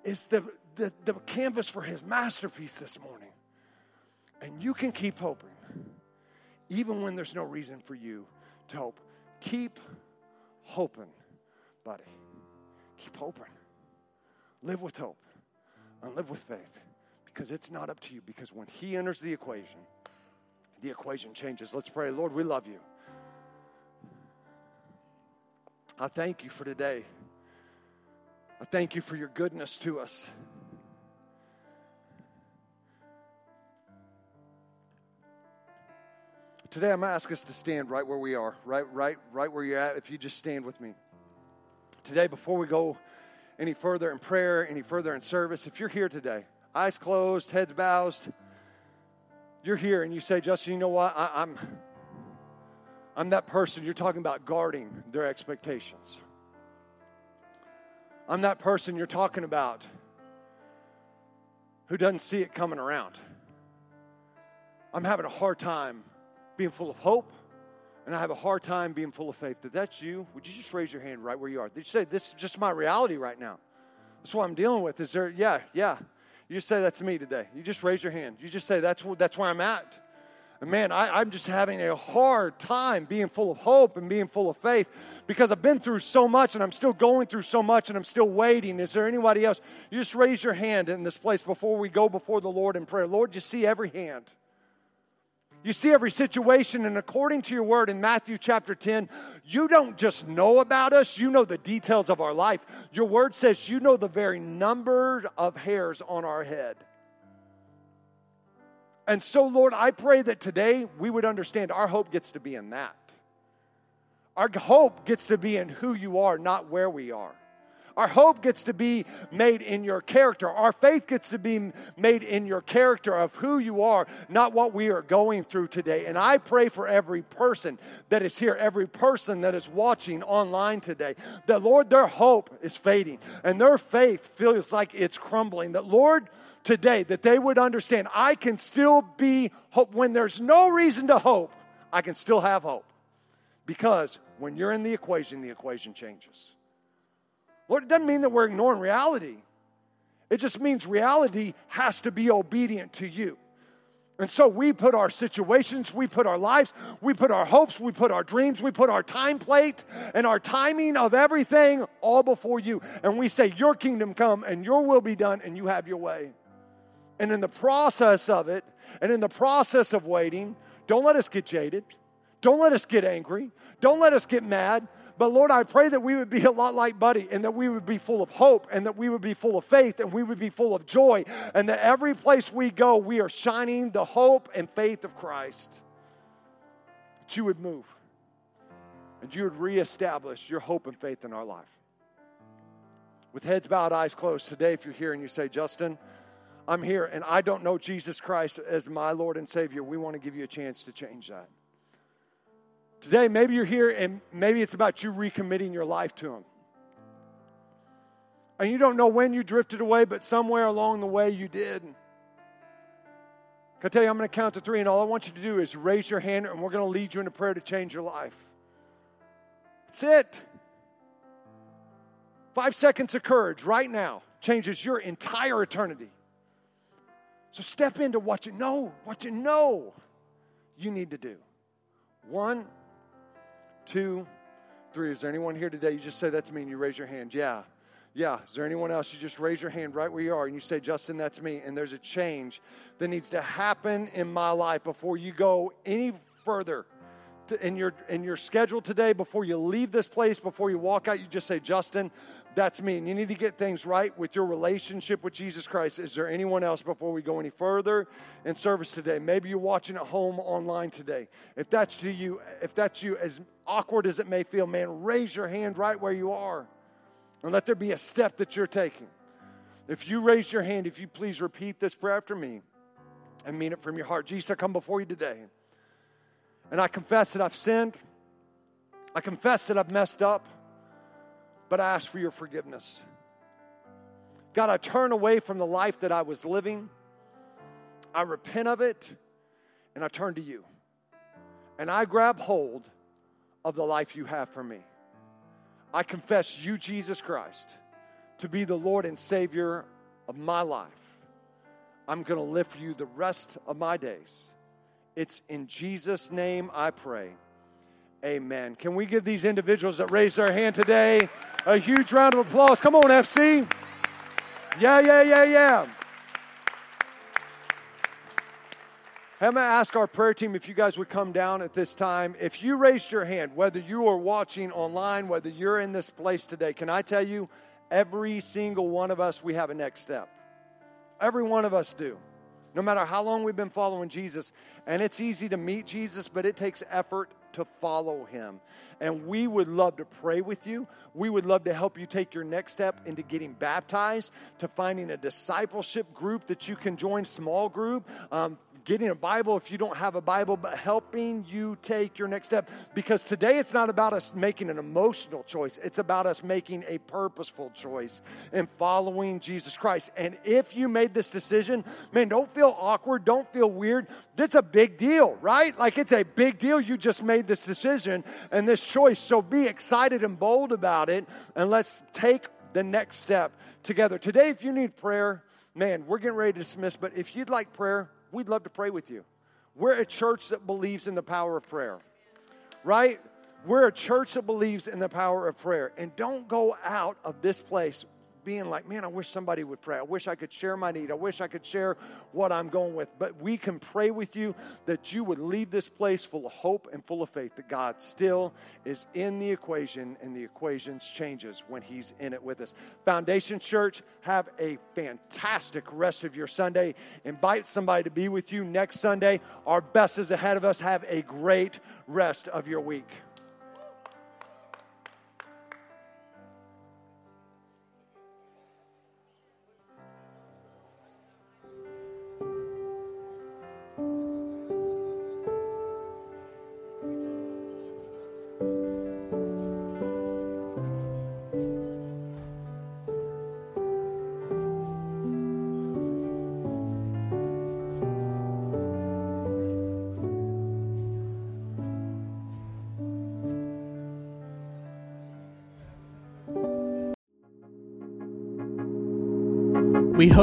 is the, the, the canvas for his masterpiece this morning. And you can keep hoping, even when there's no reason for you to hope. Keep hoping, buddy. Keep hoping. Live with hope and live with faith because it's not up to you. Because when he enters the equation, the equation changes. Let's pray. Lord, we love you. I thank you for today. I thank you for your goodness to us. Today I'm gonna ask us to stand right where we are, right, right, right where you're at. If you just stand with me. Today, before we go any further in prayer, any further in service, if you're here today, eyes closed, heads bowed, you're here and you say, Justin, you know what? I, I'm I'm that person you're talking about guarding their expectations. I'm that person you're talking about who doesn't see it coming around. I'm having a hard time being full of hope, and I have a hard time being full of faith. If that's you, would you just raise your hand right where you are? Did you say, This is just my reality right now? That's what I'm dealing with. Is there, yeah, yeah. You just say, That's me today. You just raise your hand. You just say, That's, that's where I'm at. Man, I, am just having a hard time being full of hope and being full of faith because I've been through so much and I'm still going through so much and I'm still waiting. Is there anybody else? You just raise your hand in this place before we go before the Lord in prayer. Lord, you see every hand. You see every situation, and according to your word in Matthew chapter 10, you don't just know about us, you know the details of our life. Your word says you know the very number of hairs on our head. And so, Lord, I pray that today we would understand our hope gets to be in that. Our hope gets to be in who you are, not where we are. Our hope gets to be made in your character. Our faith gets to be made in your character of who you are, not what we are going through today. And I pray for every person that is here, every person that is watching online today, that Lord, their hope is fading and their faith feels like it's crumbling. That Lord, today that they would understand I can still be hope. When there's no reason to hope, I can still have hope. Because when you're in the equation, the equation changes. Lord, it doesn't mean that we're ignoring reality. It just means reality has to be obedient to you. And so we put our situations, we put our lives, we put our hopes, we put our dreams, we put our time plate and our timing of everything all before you. And we say, Your kingdom come and your will be done, and you have your way. And in the process of it, and in the process of waiting, don't let us get jaded. Don't let us get angry. Don't let us get mad. But Lord, I pray that we would be a lot like Buddy and that we would be full of hope and that we would be full of faith and we would be full of joy and that every place we go, we are shining the hope and faith of Christ. That you would move and you would reestablish your hope and faith in our life. With heads bowed, eyes closed, today, if you're here and you say, Justin, I'm here and I don't know Jesus Christ as my Lord and Savior, we want to give you a chance to change that. Today, maybe you're here and maybe it's about you recommitting your life to Him. And you don't know when you drifted away, but somewhere along the way you did. I tell you, I'm going to count to three, and all I want you to do is raise your hand, and we're going to lead you in a prayer to change your life. That's it. Five seconds of courage right now changes your entire eternity. So step into what you know, what you know you need to do. One, two, three. Is there anyone here today? You just say, That's me, and you raise your hand. Yeah. Yeah. Is there anyone else? You just raise your hand right where you are and you say, Justin, that's me. And there's a change that needs to happen in my life before you go any further to, in your in your schedule today before you leave this place before you walk out you just say justin that's me. And you need to get things right with your relationship with jesus christ. Is there anyone else before we go any further in service today? Maybe you're watching at home online today. If that's to you if that's you as awkward as it may feel man raise your hand right where you are and let there be a step that you're taking. If you raise your hand if you please repeat this prayer after me and mean it from your heart. Jesus i come before you today and I confess that I've sinned. I confess that I've messed up, but I ask for your forgiveness. God, I turn away from the life that I was living. I repent of it, and I turn to you. And I grab hold of the life you have for me. I confess you, Jesus Christ, to be the Lord and Savior of my life. I'm going to live for you the rest of my days. It's in Jesus' name I pray. Amen. Can we give these individuals that raised their hand today a huge round of applause? Come on, FC. Yeah, yeah, yeah, yeah. I'm going to ask our prayer team if you guys would come down at this time. If you raised your hand, whether you are watching online, whether you're in this place today, can I tell you, every single one of us, we have a next step. Every one of us do no matter how long we've been following Jesus. And it's easy to meet Jesus, but it takes effort to follow him. And we would love to pray with you. We would love to help you take your next step into getting baptized, to finding a discipleship group that you can join, small group. Um, getting a Bible if you don't have a Bible, but helping you take your next step. Because today it's not about us making an emotional choice, it's about us making a purposeful choice and following Jesus Christ. And if you made this decision, man, don't feel awkward, don't feel weird. It's a big deal, right? Like it's a big deal. You just made this decision and this choice. So be excited and bold about it, and let's take the next step together. Today, if you need prayer, man, we're getting ready to dismiss, but if you'd like prayer, we'd love to pray with you. We're a church that believes in the power of prayer, right? We're a church that believes in the power of prayer. And don't go out of this place being like, man, I wish somebody would pray. I wish I could share my need. I wish I could share what I'm going with. But we can pray with you that you would leave this place full of hope and full of faith that God still is in the equation and the equation changes when He's in it with us. Foundation Church, have a fantastic rest of your Sunday. Invite somebody to be with you next Sunday. Our best is ahead of us. Have a great rest of your week.